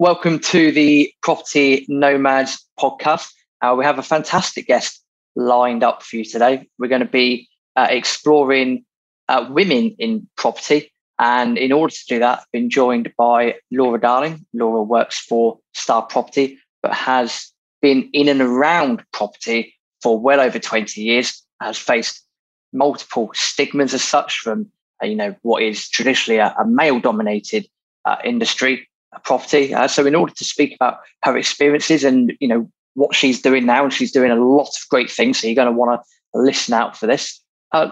Welcome to the Property Nomads podcast. Uh, we have a fantastic guest lined up for you today. We're going to be uh, exploring uh, women in property. And in order to do that, I've been joined by Laura Darling. Laura works for Star Property, but has been in and around property for well over 20 years, has faced multiple stigmas as such from uh, you know what is traditionally a, a male dominated uh, industry property. Uh, so in order to speak about her experiences and you know what she's doing now, and she's doing a lot of great things, so you're going to want to listen out for this. Uh,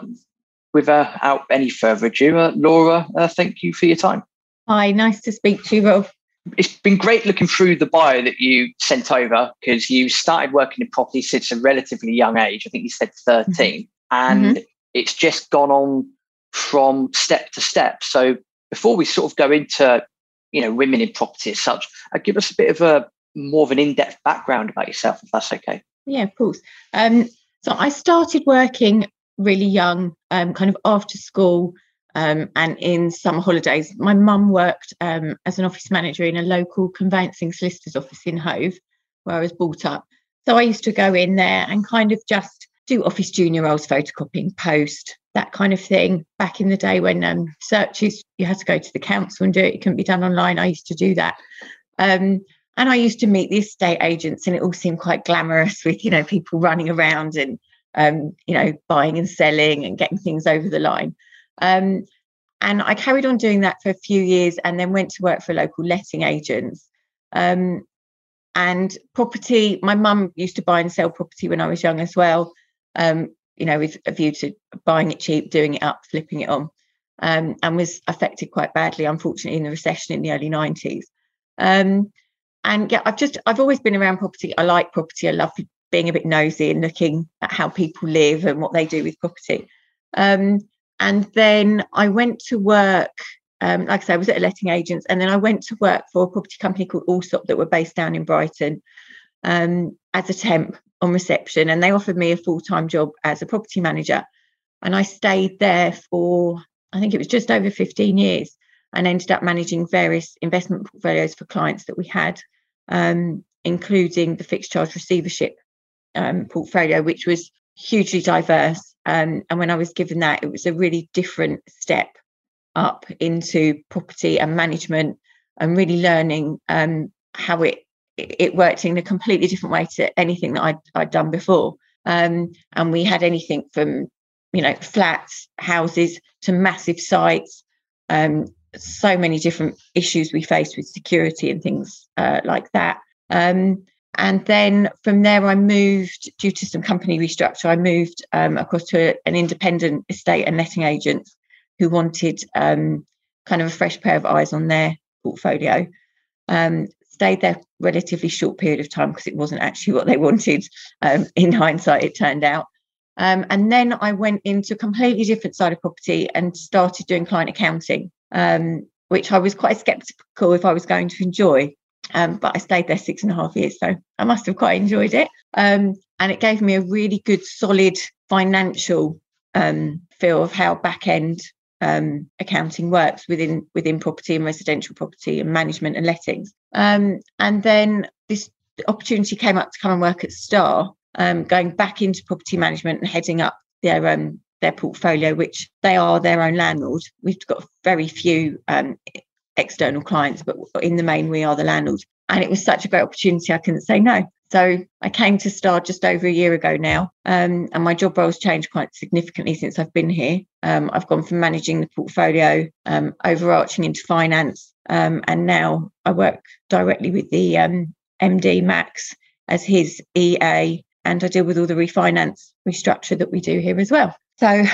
without any further ado, uh, Laura, uh, thank you for your time. Hi, nice to speak to you, Rob. It's been great looking through the bio that you sent over because you started working in property since a relatively young age. I think you said 13, mm-hmm. and mm-hmm. it's just gone on from step to step. So before we sort of go into you know women in property as such. Uh, give us a bit of a more of an in-depth background about yourself, if that's okay. Yeah, of course. Um, so I started working really young, um, kind of after school. Um, and in summer holidays, my mum worked um, as an office manager in a local conveyancing solicitor's office in Hove, where I was brought up. So I used to go in there and kind of just do office junior roles, photocopying, post, that kind of thing. Back in the day when um, searches, you had to go to the council and do it. It couldn't be done online. I used to do that. Um, and I used to meet the estate agents, and it all seemed quite glamorous with, you know, people running around and, um, you know, buying and selling and getting things over the line. Um, and I carried on doing that for a few years and then went to work for local letting agents. Um, and property, my mum used to buy and sell property when I was young as well um, you know, with a view to buying it cheap, doing it up, flipping it on, um, and was affected quite badly, unfortunately, in the recession in the early 90s. Um, and yeah, I've just, I've always been around property. I like property. I love being a bit nosy and looking at how people live and what they do with property. Um, and then I went to work, um, like I said, I was at a letting agents, and then I went to work for a property company called Allsop that were based down in Brighton um, as a temp on reception and they offered me a full-time job as a property manager. And i stayed there for i think it was just over 15 years and ended up managing various investment portfolios for clients that we had um, including the fixed charge receivership um, portfolio which was hugely diverse. Um, and when i was given that it was a really different step up into property and management and really learning um, how it it worked in a completely different way to anything that I'd, I'd done before. Um, and we had anything from, you know, flats, houses to massive sites. Um, so many different issues we faced with security and things uh, like that. Um, and then from there, I moved due to some company restructure. I moved um, across to an independent estate and letting agent who wanted um, kind of a fresh pair of eyes on their portfolio. Um, stayed there relatively short period of time because it wasn't actually what they wanted. Um, in hindsight, it turned out. Um, and then I went into a completely different side of property and started doing client accounting, um, which I was quite skeptical if I was going to enjoy. Um, but I stayed there six and a half years, so I must have quite enjoyed it. Um, and it gave me a really good, solid financial um, feel of how back end um, accounting works within within property and residential property and management and lettings. Um, and then this opportunity came up to come and work at Star, um, going back into property management and heading up their um, their portfolio, which they are their own landlord. We've got very few um, external clients, but in the main, we are the landlord. And it was such a great opportunity, I couldn't say no. So I came to Star just over a year ago now, um, and my job role's changed quite significantly since I've been here. Um, I've gone from managing the portfolio, um, overarching into finance, um, and now I work directly with the MD um, Max as his EA, and I deal with all the refinance restructure that we do here as well. So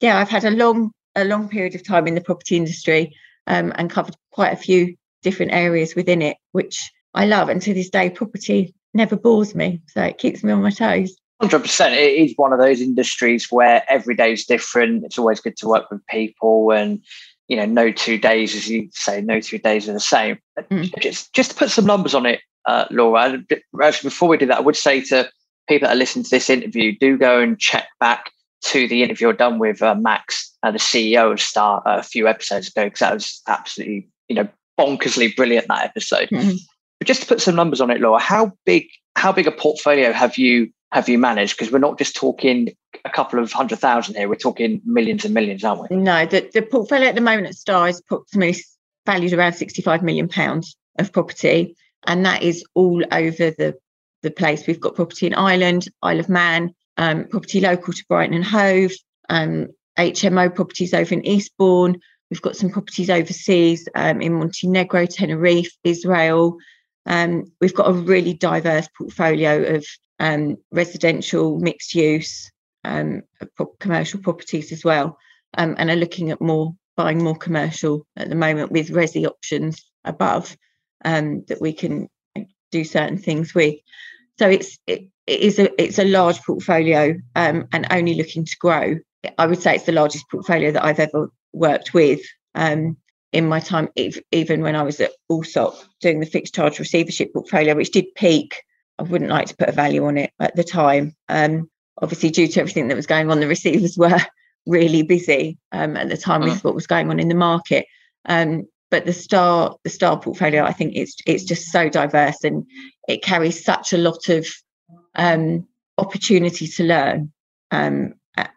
yeah, I've had a long a long period of time in the property industry um, and covered quite a few different areas within it, which I love. And to this day, property never bores me. So it keeps me on my toes. 100%. It is one of those industries where every day is different. It's always good to work with people and, you know, no two days, as you say, no two days are the same. Mm. Just, just to put some numbers on it, uh, Laura, actually, before we do that, I would say to people that are listening to this interview, do go and check back to the interview I done with uh, Max, uh, the CEO of Star, a few episodes ago, because that was absolutely, you know, bonkersly brilliant, that episode. Mm-hmm. But just to put some numbers on it, Laura, how big how big a portfolio have you have you managed? Because we're not just talking a couple of hundred thousand here; we're talking millions and millions, aren't we? No, the, the portfolio at the moment at Star is approximately valued around sixty-five million pounds of property, and that is all over the the place. We've got property in Ireland, Isle of Man, um, property local to Brighton and Hove, um, HMO properties over in Eastbourne. We've got some properties overseas um, in Montenegro, Tenerife, Israel. Um, we've got a really diverse portfolio of um, residential, mixed use, um, commercial properties as well, um, and are looking at more buying more commercial at the moment with resi options above um, that we can do certain things with. So it's it, it is a it's a large portfolio um, and only looking to grow. I would say it's the largest portfolio that I've ever worked with. Um, in my time, even when I was at Allsop doing the fixed charge receivership portfolio, which did peak. I wouldn't like to put a value on it at the time. Um, obviously, due to everything that was going on, the receivers were really busy um, at the time with mm. what was going on in the market. Um, but the star, the star portfolio, I think it's it's just so diverse and it carries such a lot of um, opportunity to learn um,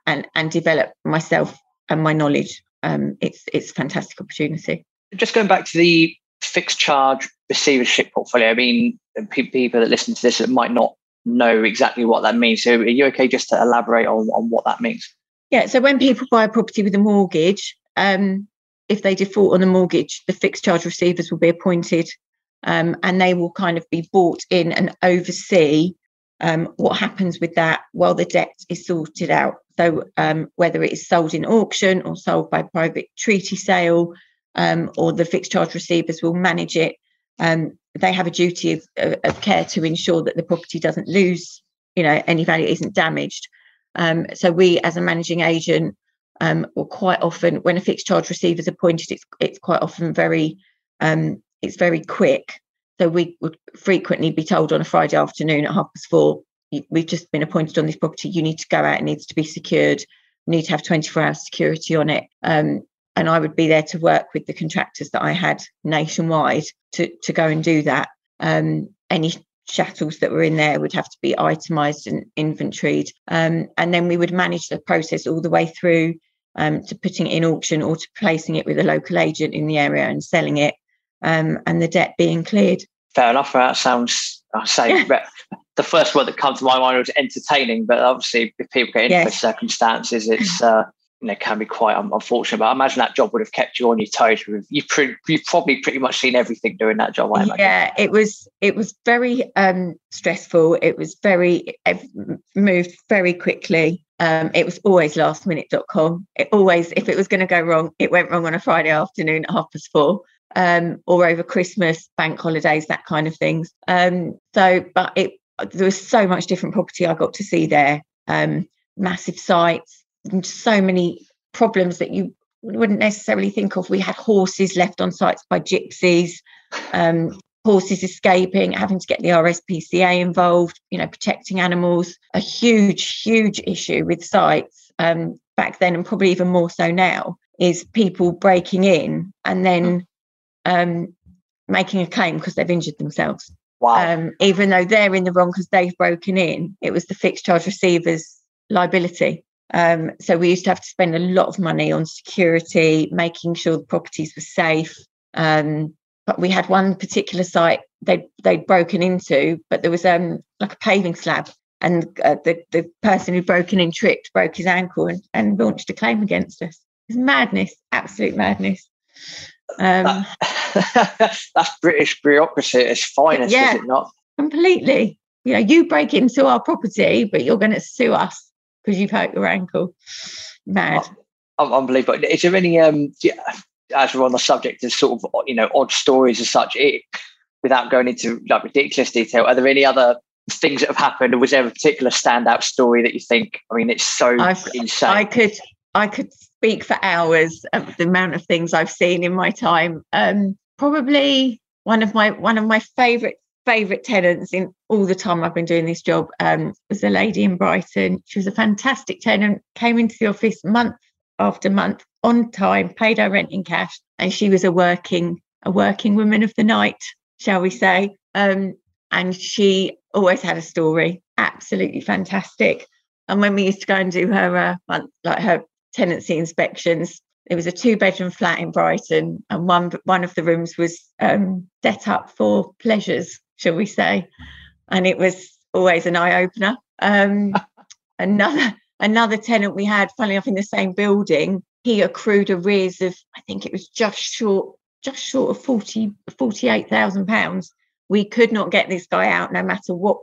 and and develop myself and my knowledge um, it's it's a fantastic opportunity. Just going back to the fixed charge receivership portfolio, I mean, people that listen to this might not know exactly what that means. So, are you okay just to elaborate on, on what that means? Yeah. So, when people buy a property with a mortgage, um, if they default on a mortgage, the fixed charge receivers will be appointed um, and they will kind of be brought in and oversee um, what happens with that while the debt is sorted out. So, um, whether it is sold in auction or sold by private treaty sale, um, or the fixed charge receivers will manage it, um, they have a duty of, of, care to ensure that the property doesn't lose, you know, any value, isn't damaged. Um, so, we as a managing agent, um, will quite often, when a fixed charge receiver is appointed, it's it's quite often very, it's very quick. So we would frequently be told on a Friday afternoon at half past four, we've just been appointed on this property. You need to go out. It needs to be secured. You need to have 24 hour security on it. Um, and I would be there to work with the contractors that I had nationwide to, to go and do that. Um, any chattels that were in there would have to be itemized and inventoried. Um, and then we would manage the process all the way through um, to putting it in auction or to placing it with a local agent in the area and selling it um, and the debt being cleared. Fair enough. That sounds, I say, yeah. the first word that comes to my mind was entertaining, but obviously, if people get into yes. circumstances, it's uh, you know can be quite unfortunate. But I imagine that job would have kept you on your toes. You've pre- you've probably pretty much seen everything doing that job. yeah, it was it was very um, stressful. It was very it moved very quickly. Um, it was always lastminute.com. It always, if it was going to go wrong, it went wrong on a Friday afternoon at half past four um, or over Christmas, bank holidays, that kind of things. Um, so, but it there was so much different property I got to see there. Um, massive sites, so many problems that you wouldn't necessarily think of. We had horses left on sites by gypsies, um, horses escaping, having to get the RSPCA involved, you know, protecting animals. A huge, huge issue with sites um, back then, and probably even more so now, is people breaking in and then um, making a claim because they've injured themselves. Wow. Um, even though they're in the wrong because they've broken in, it was the fixed charge receiver's liability. Um, so we used to have to spend a lot of money on security, making sure the properties were safe. Um, but we had one particular site they they'd broken into, but there was um like a paving slab, and uh, the the person who'd broken in tripped, broke his ankle, and, and launched a claim against us. It's madness, absolute madness. Um, that's British bureaucracy at its finest, yeah, is it not? Completely. You know, you break into our property, but you're going to sue us because you've hurt your ankle. Mad. Oh, unbelievable. Is there any, um, as we're on the subject of sort of, you know, odd stories as such, it, without going into like ridiculous detail, are there any other things that have happened? Or was there a particular standout story that you think, I mean, it's so I've, insane? I could, I could speak for hours of the amount of things I've seen in my time. Um, probably one of my one of my favourite favourite tenants in all the time I've been doing this job um, was a lady in Brighton. She was a fantastic tenant. Came into the office month after month on time, paid her rent in cash, and she was a working a working woman of the night. shall we say. Um, and she always had a story, absolutely fantastic. And when we used to go and do her uh, like her tenancy inspections, it was a two bedroom flat in Brighton, and one one of the rooms was um, set up for pleasures, shall we say? And it was always an eye opener. Um, another another tenant we had, funnily enough, in the same building, he accrued arrears of I think it was just short just short of 40 48,000 pounds. We could not get this guy out no matter what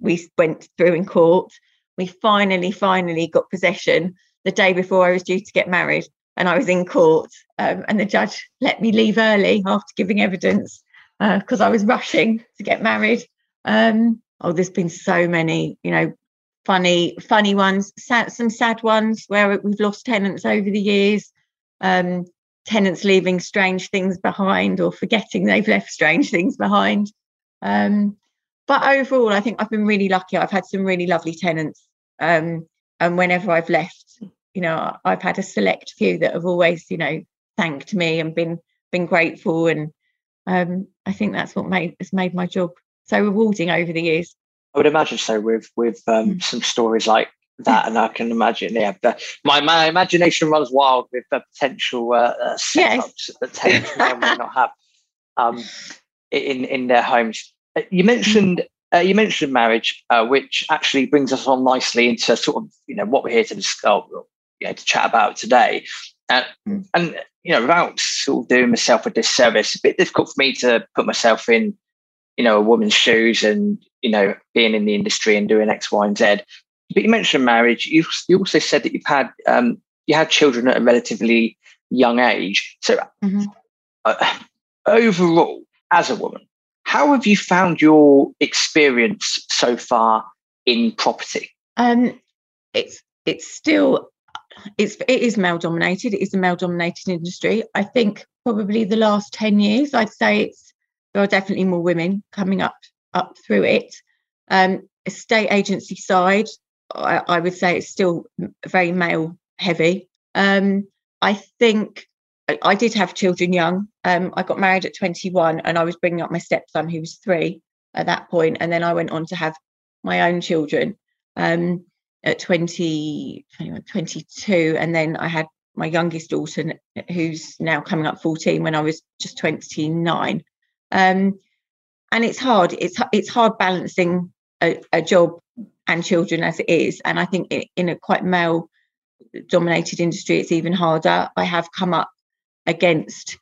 we went through in court. We finally, finally got possession the day before I was due to get married and I was in court, um, and the judge let me leave early after giving evidence because uh, I was rushing to get married. Um, oh, there's been so many, you know, funny, funny ones, sad, some sad ones where we've lost tenants over the years. Um, tenants leaving strange things behind or forgetting they've left strange things behind. Um, but overall, I think I've been really lucky. I've had some really lovely tenants. Um, and whenever I've left, you know i've had a select few that have always you know thanked me and been been grateful and um, i think that's what made has made my job so rewarding over the years i would imagine so with with um, mm. some stories like that and i can imagine yeah the, my, my imagination runs wild with the potential uh, uh setups yes. that tenants may not have um, in in their homes uh, you mentioned uh, you mentioned marriage, uh, which actually brings us on nicely into sort of you know what we're here to discuss, you know, to chat about today. And, mm. and you know, without sort of doing myself a disservice, it's a bit difficult for me to put myself in, you know, a woman's shoes and you know, being in the industry and doing X, Y, and Z. But you mentioned marriage. You you also said that you've had um, you had children at a relatively young age. So mm-hmm. uh, overall, as a woman, how have you found your experience so far in property? Um, it's it's still it's it is male dominated. It is a male dominated industry. I think probably the last 10 years, I'd say it's there are definitely more women coming up up through it. Um, estate agency side, I, I would say it's still very male heavy. Um, I think I, I did have children young. Um, I got married at 21 and I was bringing up my stepson who was three at that point, and then I went on to have my own children. Um, at 20, 22. And then I had my youngest daughter, who's now coming up 14, when I was just 29. Um, and it's hard. It's it's hard balancing a, a, job and children as it is. And I think in a quite male dominated industry, it's even harder. I have come up against,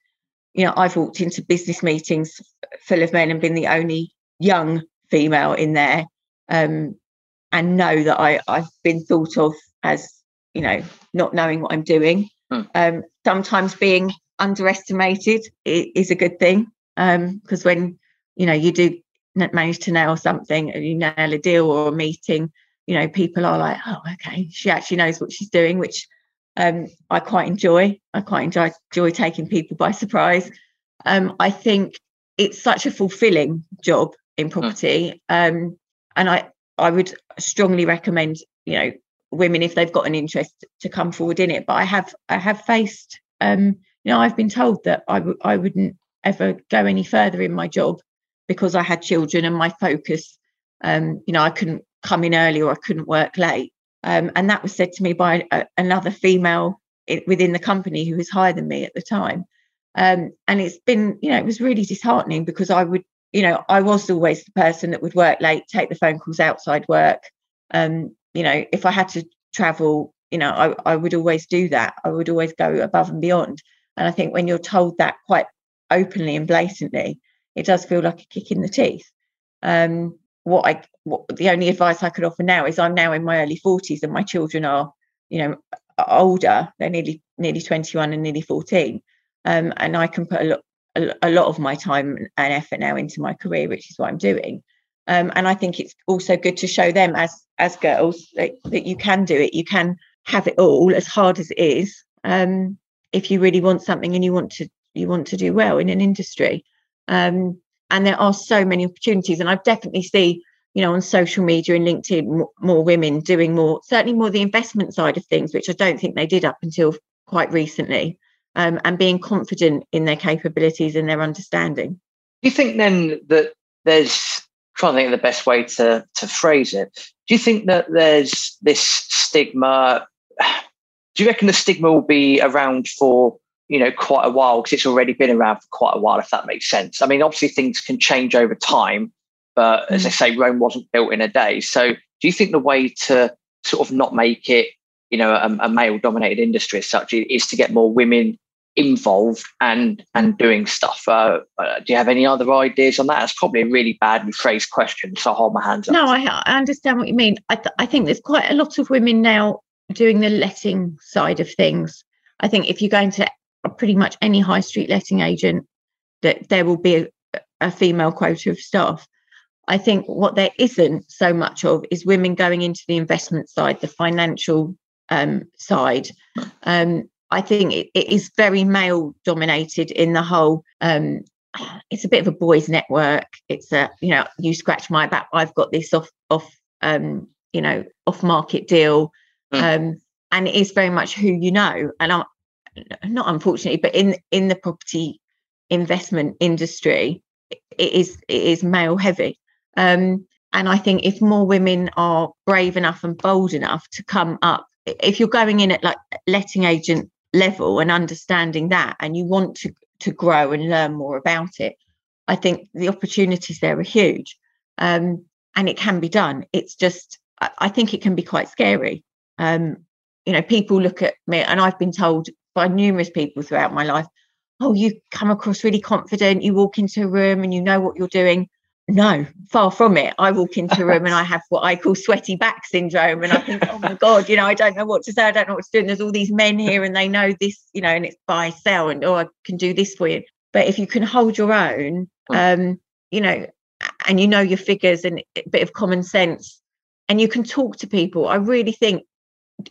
you know, I've walked into business meetings full of men and been the only young female in there. Um, and know that I, I've been thought of as, you know, not knowing what I'm doing. Hmm. Um, sometimes being underestimated is a good thing because um, when, you know, you do manage to nail something and you nail a deal or a meeting, you know, people are like, oh, okay, she actually knows what she's doing, which um, I quite enjoy. I quite enjoy, enjoy taking people by surprise. Um, I think it's such a fulfilling job in hmm. property. Um, and I, I would strongly recommend, you know, women if they've got an interest to come forward in it. But I have I have faced, um, you know, I've been told that I w- I wouldn't ever go any further in my job because I had children and my focus, um, you know, I couldn't come in early or I couldn't work late. Um, and that was said to me by a, another female within the company who was higher than me at the time. Um, and it's been, you know, it was really disheartening because I would you know, I was always the person that would work late, take the phone calls outside work. Um, you know, if I had to travel, you know, I, I would always do that. I would always go above and beyond. And I think when you're told that quite openly and blatantly, it does feel like a kick in the teeth. Um, what I what, the only advice I could offer now is I'm now in my early 40s and my children are, you know, older. They're nearly nearly 21 and nearly 14. Um, and I can put a lot a, a, lot of my time and effort now into my career, which is what I'm doing. Um, and I think it's also good to show them as as girls that, that you can do it. You can have it all, as hard as it is. Um, if you really want something and you want to you want to do well in an industry. Um, and there are so many opportunities, and I definitely see you know on social media and LinkedIn more, more women doing more, certainly more the investment side of things, which I don't think they did up until quite recently um, and being confident in their capabilities and their understanding. Do you think then that there's trying to think of the best way to to phrase it? Do you think that there's this stigma? Do you reckon the stigma will be around for you know quite a while because it's already been around for quite a while? If that makes sense. I mean, obviously things can change over time, but as I mm. say, Rome wasn't built in a day. So, do you think the way to sort of not make it, you know, a, a male-dominated industry as such is to get more women involved and and doing stuff. Uh, uh, do you have any other ideas on that? It's probably a really badly phrased question, so I'll hold my hands up. No, I, I understand what you mean. I, th- I think there's quite a lot of women now doing the letting side of things. I think if you go into pretty much any high street letting agent, that there will be a, a female quota of staff. I think what there isn't so much of is women going into the investment side, the financial um, side. Um, I think it, it is very male dominated in the whole. Um, it's a bit of a boys' network. It's a you know you scratch my back. I've got this off off um, you know off market deal, mm. um, and it is very much who you know. And I'm not unfortunately, but in in the property investment industry, it is it is male heavy. Um, and I think if more women are brave enough and bold enough to come up, if you're going in at like letting agent level and understanding that and you want to to grow and learn more about it i think the opportunities there are huge. Um, and it can be done. It's just i think it can be quite scary. Um, you know people look at me and i've been told by numerous people throughout my life oh you come across really confident you walk into a room and you know what you're doing no, far from it. I walk into a room and I have what I call sweaty back syndrome. And I think, oh my God, you know, I don't know what to say. I don't know what to do. And there's all these men here and they know this, you know, and it's buy, sell, and oh, I can do this for you. But if you can hold your own, hmm. um, you know, and you know your figures and a bit of common sense, and you can talk to people, I really think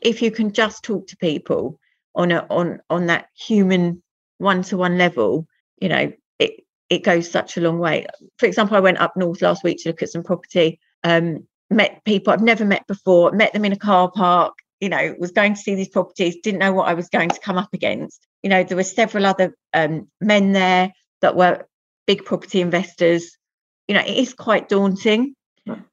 if you can just talk to people on a on on that human one-to-one level, you know, it goes such a long way. For example, I went up north last week to look at some property, um, met people I've never met before, met them in a car park, you know, was going to see these properties, didn't know what I was going to come up against. You know, there were several other um, men there that were big property investors. You know, it is quite daunting.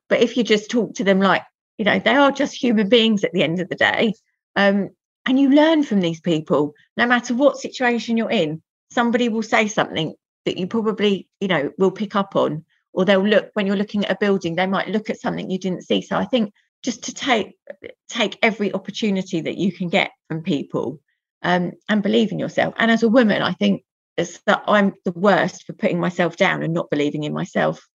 But if you just talk to them like, you know, they are just human beings at the end of the day. Um, and you learn from these people, no matter what situation you're in. Somebody will say something that you probably you know will pick up on or they'll look when you're looking at a building they might look at something you didn't see. So i think just to take take every opportunity that you can get from people um, and believe in yourself. And as a woman i think it's that i'm the worst for putting myself down and not believing in myself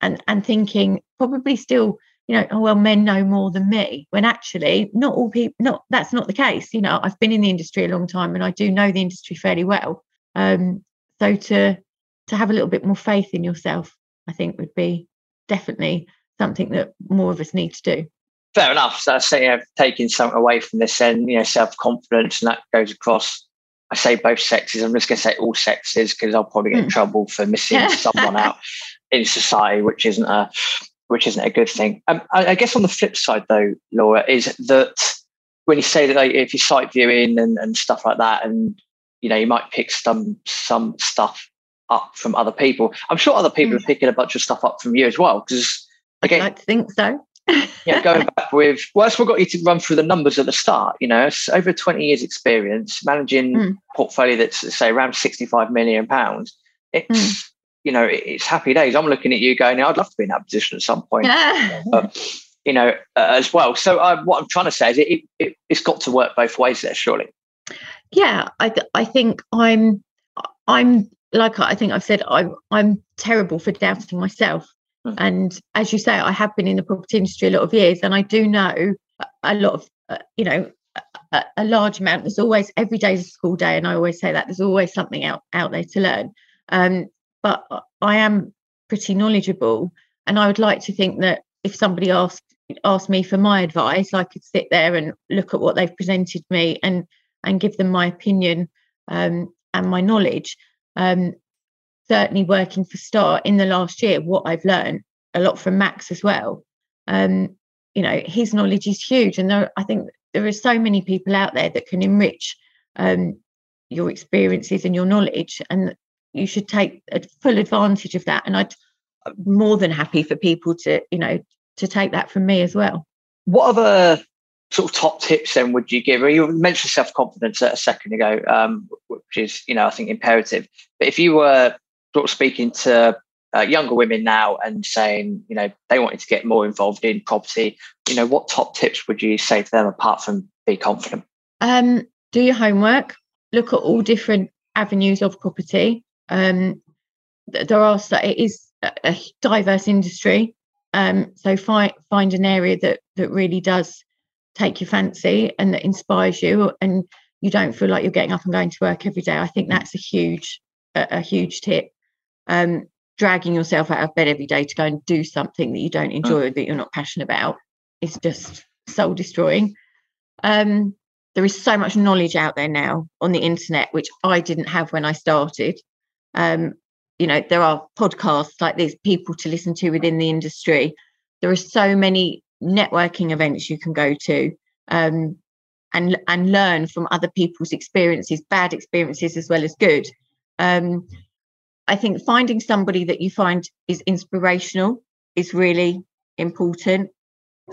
and and thinking probably still you know oh well men know more than me when actually not all people not that's not the case. You know i've been in the industry a long time and i do know the industry fairly well. Um, so to to have a little bit more faith in yourself, I think would be definitely something that more of us need to do. Fair enough. So I say I've taken something away from this and you know, self confidence and that goes across I say both sexes. I'm just going to say all sexes because I'll probably get in mm. trouble for missing someone out in society, which isn't a which isn't a good thing. Um, I, I, guess on the flip side, though, Laura, is that when you say that like, if you sight viewing and, and stuff like that, and you know you might pick some some stuff up from other people. I'm sure other people mm. are picking a bunch of stuff up from you as well. Because again, I think so. yeah, going back with well, that's what got you to run through the numbers at the start. You know, it's over 20 years experience managing mm. portfolio that's say around 65 million pounds. It's mm. you know, it's happy days. I'm looking at you going, I'd love to be in that position at some point. but, you know, uh, as well. So uh, what I'm trying to say is it, it it's got to work both ways there, surely. Yeah, I I think I'm I'm like I think I've said, I'm I'm terrible for doubting myself. Mm. And as you say, I have been in the property industry a lot of years, and I do know a lot of, uh, you know, a, a, large amount. There's always every day is a school day, and I always say that there's always something out out there to learn. Um, but I am pretty knowledgeable, and I would like to think that if somebody asked asked me for my advice, I could sit there and look at what they've presented me and and give them my opinion um, and my knowledge um, certainly working for Star in the last year, what I've learned a lot from Max as well. Um, you know, his knowledge is huge, and there, I think there are so many people out there that can enrich um, your experiences and your knowledge. And you should take a full advantage of that. And I'd I'm more than happy for people to, you know, to take that from me as well. What other sort of top tips then would you give? You mentioned self confidence a second ago, um, which is, you know, I think imperative. But if you were sort of speaking to uh, younger women now and saying, you know, they wanted to get more involved in property, you know, what top tips would you say to them apart from be confident? Um, do your homework, look at all different avenues of property. Um, there are it is a diverse industry, um, so find find an area that that really does take your fancy and that inspires you, and you don't feel like you're getting up and going to work every day. I think that's a huge a, a huge tip. Um, dragging yourself out of bed every day to go and do something that you don't mm. enjoy or that you're not passionate about is just soul destroying. Um, there is so much knowledge out there now on the internet, which I didn't have when I started. Um, you know, there are podcasts like these people to listen to within the industry. There are so many networking events you can go to um, and and learn from other people's experiences, bad experiences as well as good. Um, I think finding somebody that you find is inspirational is really important.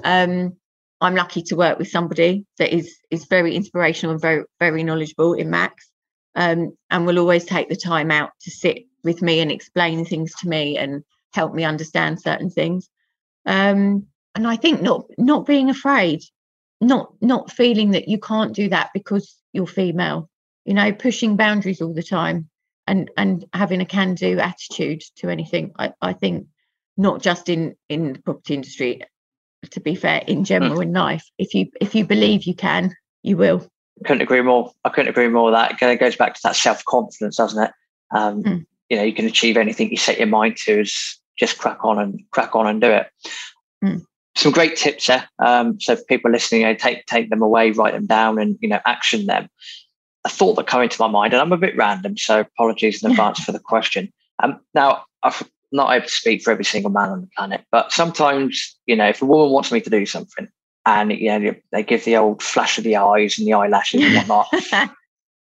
Um, I'm lucky to work with somebody that is is very inspirational and very very knowledgeable in Max, um, and will always take the time out to sit with me and explain things to me and help me understand certain things. Um, and I think not not being afraid, not not feeling that you can't do that because you're female. You know, pushing boundaries all the time and and having a can do attitude to anything. I, I think not just in in the property industry to be fair, in general mm. in life. If you if you believe you can, you will. Couldn't agree more. I couldn't agree more. That it goes back to that self confidence, doesn't it? Um, mm. You know, you can achieve anything you set your mind to. Is just crack on and crack on and do it. Mm. Some great tips there. Um, so for people listening, you know, take take them away, write them down, and you know, action them. A thought that came into my mind, and I'm a bit random, so apologies in advance for the question. Um, now, I've not able to speak for every single man on the planet, but sometimes, you know, if a woman wants me to do something and, you know, they give the old flash of the eyes and the eyelashes and whatnot,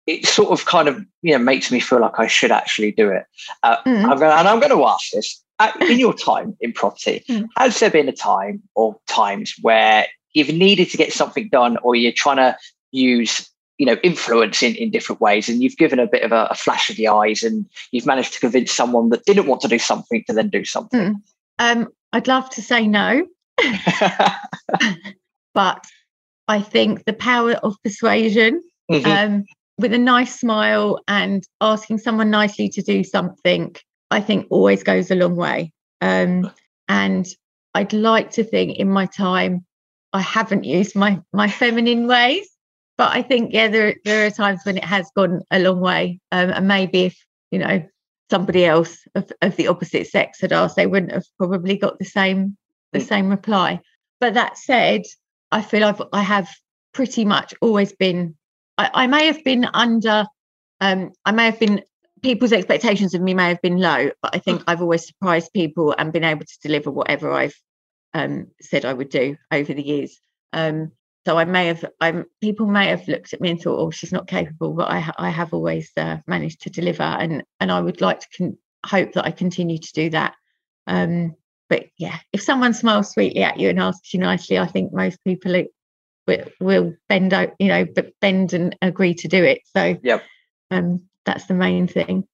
it sort of kind of, you know, makes me feel like I should actually do it. Uh, mm. I'm gonna, and I'm going to ask this in your time in property, mm. has there been a time or times where you've needed to get something done or you're trying to use you know influence in, in different ways and you've given a bit of a, a, flash of the eyes and you've managed to convince someone that didn't want to do something to then do something mm. um, i'd love to say no but i think the power of persuasion mm-hmm. um, with a nice smile and asking someone nicely to do something i think always goes a long way um, and i'd like to think in my time i haven't used my my feminine ways but I think yeah, there there are times when it has gone a long way, um, and maybe if you know somebody else of, of the opposite sex had asked, they wouldn't have probably got the same the mm. same reply. But that said, I feel I've I have pretty much always been. I, I may have been under. Um, I may have been people's expectations of me may have been low, but I think mm. I've always surprised people and been able to deliver whatever I've um, said I would do over the years. Um, so I may have, I'm people may have looked at me and thought, oh, she's not capable, but I, I have always uh, managed to deliver, and and I would like to con- hope that I continue to do that. Um, but yeah, if someone smiles sweetly at you and asks you nicely, I think most people will, will bend out, you know, but bend and agree to do it. So yeah, um, that's the main thing.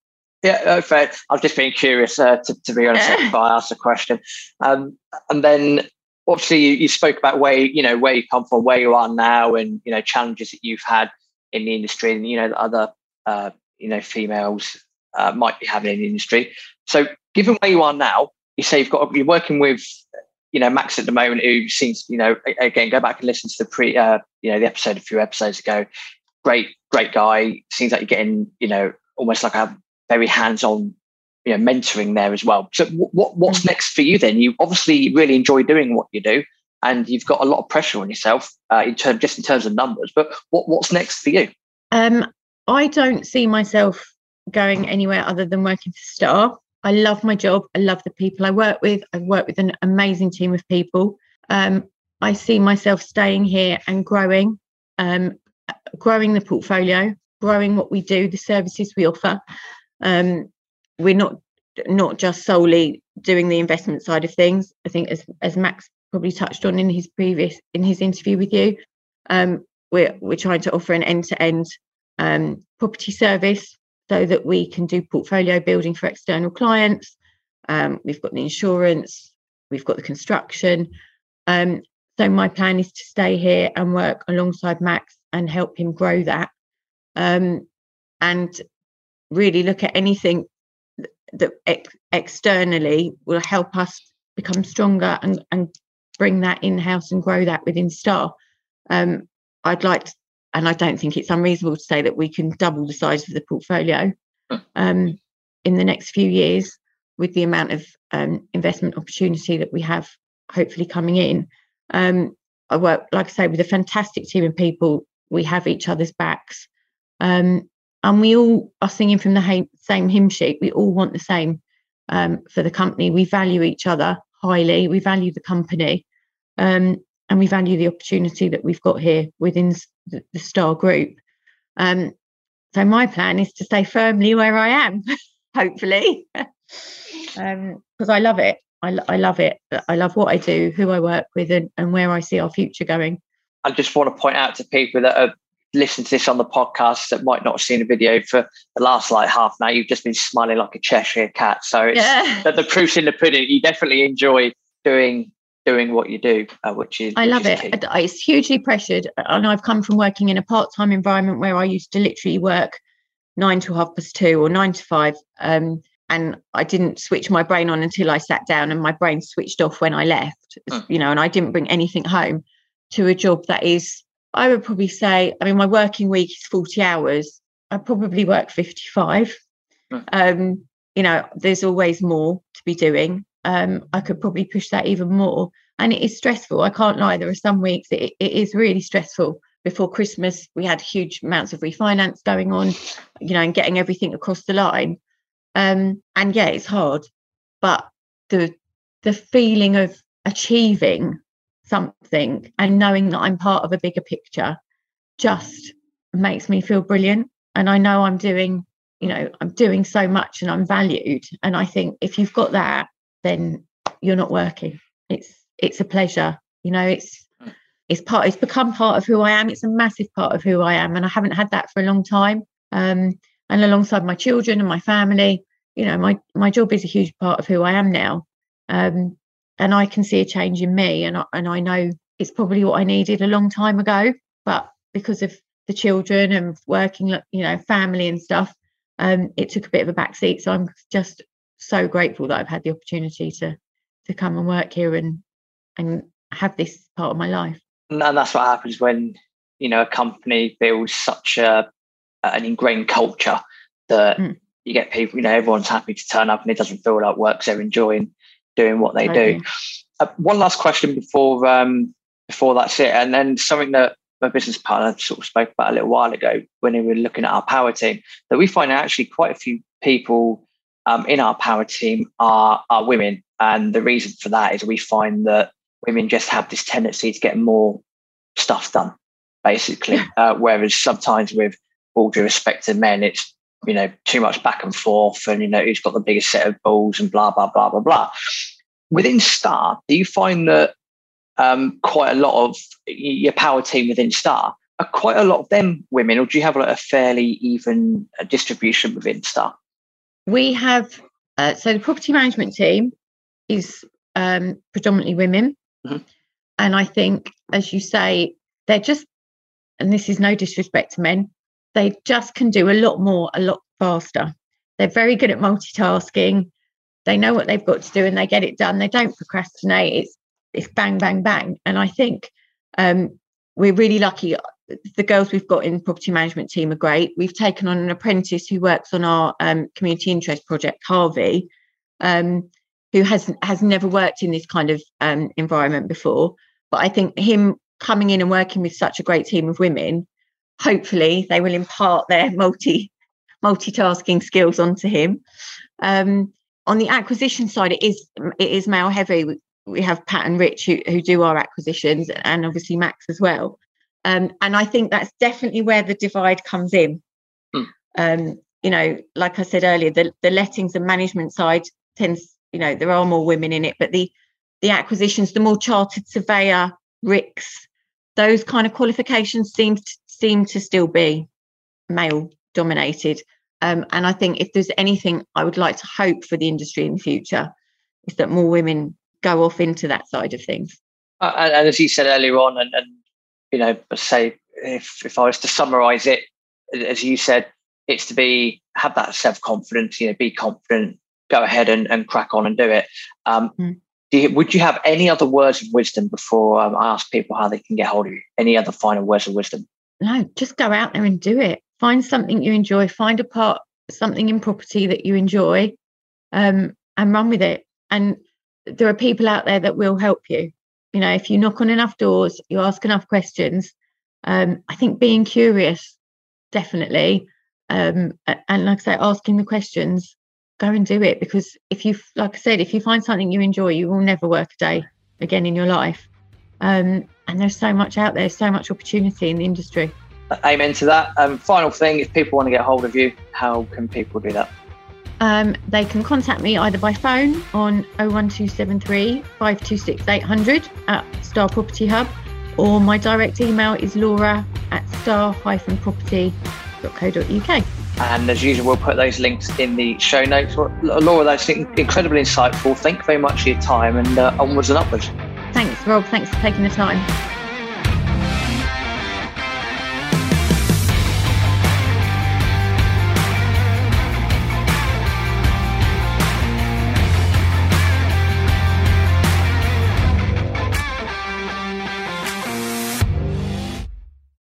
Yeah, fair. I've just been curious uh, to, to be honest if I asked a question. Um, and then obviously you, you, spoke about where you know where you come from, where you are now, and you know challenges that you've had in the industry, and you know that other uh, you know females uh, might be having in the industry. So, given where you are now, you say you've got you're working with you know Max at the moment, who seems you know again go back and listen to the pre uh, you know the episode a few episodes ago. Great, great guy. Seems like you're getting you know almost like a very hands-on you know mentoring there as well. So what what's mm. next for you then? You obviously really enjoy doing what you do, and you've got a lot of pressure on yourself uh, in terms just in terms of numbers. But what what's next for you? Um, I don't see myself going anywhere other than working for Star. I love my job. I love the people I work with. I work with an amazing team of people. Um, I see myself staying here and growing, um, growing the portfolio, growing what we do, the services we offer. Um, we're not not just solely doing the investment side of things. I think as as Max probably touched on in his previous in his interview with you, um, we're we're trying to offer an end to end property service so that we can do portfolio building for external clients. Um, we've got the insurance, we've got the construction. Um, so my plan is to stay here and work alongside Max and help him grow that, um, and really look at anything that ex- externally will help us become stronger and, and bring that in house and grow that within Star. Um, I'd like, to, and I don't think it's unreasonable to say that we can double the size of the portfolio hmm. um, in the next few years with the amount of um, investment opportunity that we have hopefully coming in. Um, I work, like I say, with a fantastic team of people. We have each other's backs. Um, and we all are singing from the same hymn sheet. We all want the same um, for the company. We value each other highly. We value the company, um, and we value the opportunity that we've got here within the, the Star Group. Um, so my plan is to stay firmly where I am, hopefully, because um, I love it. I, I love it. I love what I do, who I work with, and, and where I see our future going. I just want to point out to people that are listen to this on the podcast that might not have seen a video for the last like half an hour, you've just been smiling like a Cheshire cat. So it's yeah. the, the proof's in the pudding. You definitely enjoy doing doing what you do, uh, which is I love is it. It's hugely pressured. And I've come from working in a part-time environment where I used to literally work nine to half past two or nine to five. Um, and I didn't switch my brain on until I sat down and my brain switched off when I left, mm. you know, and I didn't bring anything home to a job that is I would probably say, I mean, my working week is 40 hours. I probably work 55. Mm. Um, you know, there's always more to be doing. Um, I could probably push that even more. And it is stressful. I can't lie. There are some weeks it, it is really stressful. Before Christmas, we had huge amounts of refinance going on, you know, and getting everything across the line. Um, and yeah, it's hard. But the the feeling of achieving something and knowing that I'm part of a bigger picture just makes me feel brilliant. And I know I'm doing, you know, I'm doing so much and I'm valued. And I think if you've got that, then you're not working. It's it's a pleasure. You know, it's it's part it's become part of who I am. It's a massive part of who I am. And I haven't had that for a long time. Um, and alongside my children and my family, you know, my my job is a huge part of who I am now. Um, and I can see a change in me and I, and I know it's probably what I needed a long time ago but because of the children and working you know family and stuff um, it took a bit of a backseat. So I'm just so grateful that I've had the opportunity to to come and work here and and have this part of my life. And that's what happens when you know a company builds such a an ingrained culture that mm. you get people you know everyone's happy to turn up and it doesn't feel like work they're enjoying doing what they okay. do. Uh, one last question before um, before that's it, and then something that my business partner sort of spoke about a little while ago when we were looking at our power team that we find actually quite a few people um, in our power team are are women, and the reason for that is we find that women just have this tendency to get more stuff done, basically. Uh, whereas sometimes with all due respect to men, it's you know, too much back and forth and, you know, who's got the biggest set of balls and blah, blah, blah, blah, blah. Within Star, do you find that um, quite a lot of your power team within Star are quite a lot of them women, or do you have like a fairly even uh, distribution within Star? We have, uh, so the property management team is um, predominantly women. Mm-hmm. And I think, as you say, they're just, and this is no disrespect to men, they just can do a lot more a lot faster. They're very good at multitasking. They know what they've got to do and they get it done. They don't procrastinate. It's it's bang, bang, bang. And I think um, we're really lucky. The girls we've got in property management team are great. We've taken on an apprentice who works on our um, community interest project, Harvey, um, who has has never worked in this kind of um, environment before. But I think him coming in and working with such a great team of women hopefully they will impart their multi multitasking skills onto him. Um, on the acquisition side, it is it is male heavy. We, we have Pat and Rich who, who do our acquisitions, and obviously Max as well. Um, and I think that's definitely where the divide comes in. Mm. Um, you know, like I said earlier, the, the lettings and management side tends, you know, there are more women in it, but the the acquisitions, the more chartered surveyor, RICS, those kind of qualifications seem to, seem to still be male dominated. Um, and I think if there's anything I would like to hope for the industry in the future, is that more women go off into that side of things. Uh, and, and, as you said earlier on, and, and you know, say if if I was to summarise it, as you said, it's to be have that self confidence. You know, be confident, go ahead and, and crack on and do it. Um, mm. do you, would you have any other words of wisdom before um, I ask people how they can get hold of you? Any other final words of wisdom? No, just go out there and do it. Find something you enjoy. Find a part, something in property that you enjoy, um, and run with it. And there are people out there that will help you. You know, if you knock on enough doors, you ask enough questions. Um, I think being curious, definitely, um, and like I say, asking the questions, go and do it because if you, like I said, if you find something you enjoy, you will never work a day again in your life. Um, and there's so much out there, so much opportunity in the industry. Amen to that. Um, final thing, if people want to get hold of you, how can people do that? Um, they can contact me either by phone on 01273 526 800 at Star Property Hub, or my direct email is laura at star-property.co.uk. And as usual, we'll put those links in the show notes. Laura, that's incredibly insightful. Thank you very much for your time and uh, onwards and upwards. Rob. Thanks for taking the time.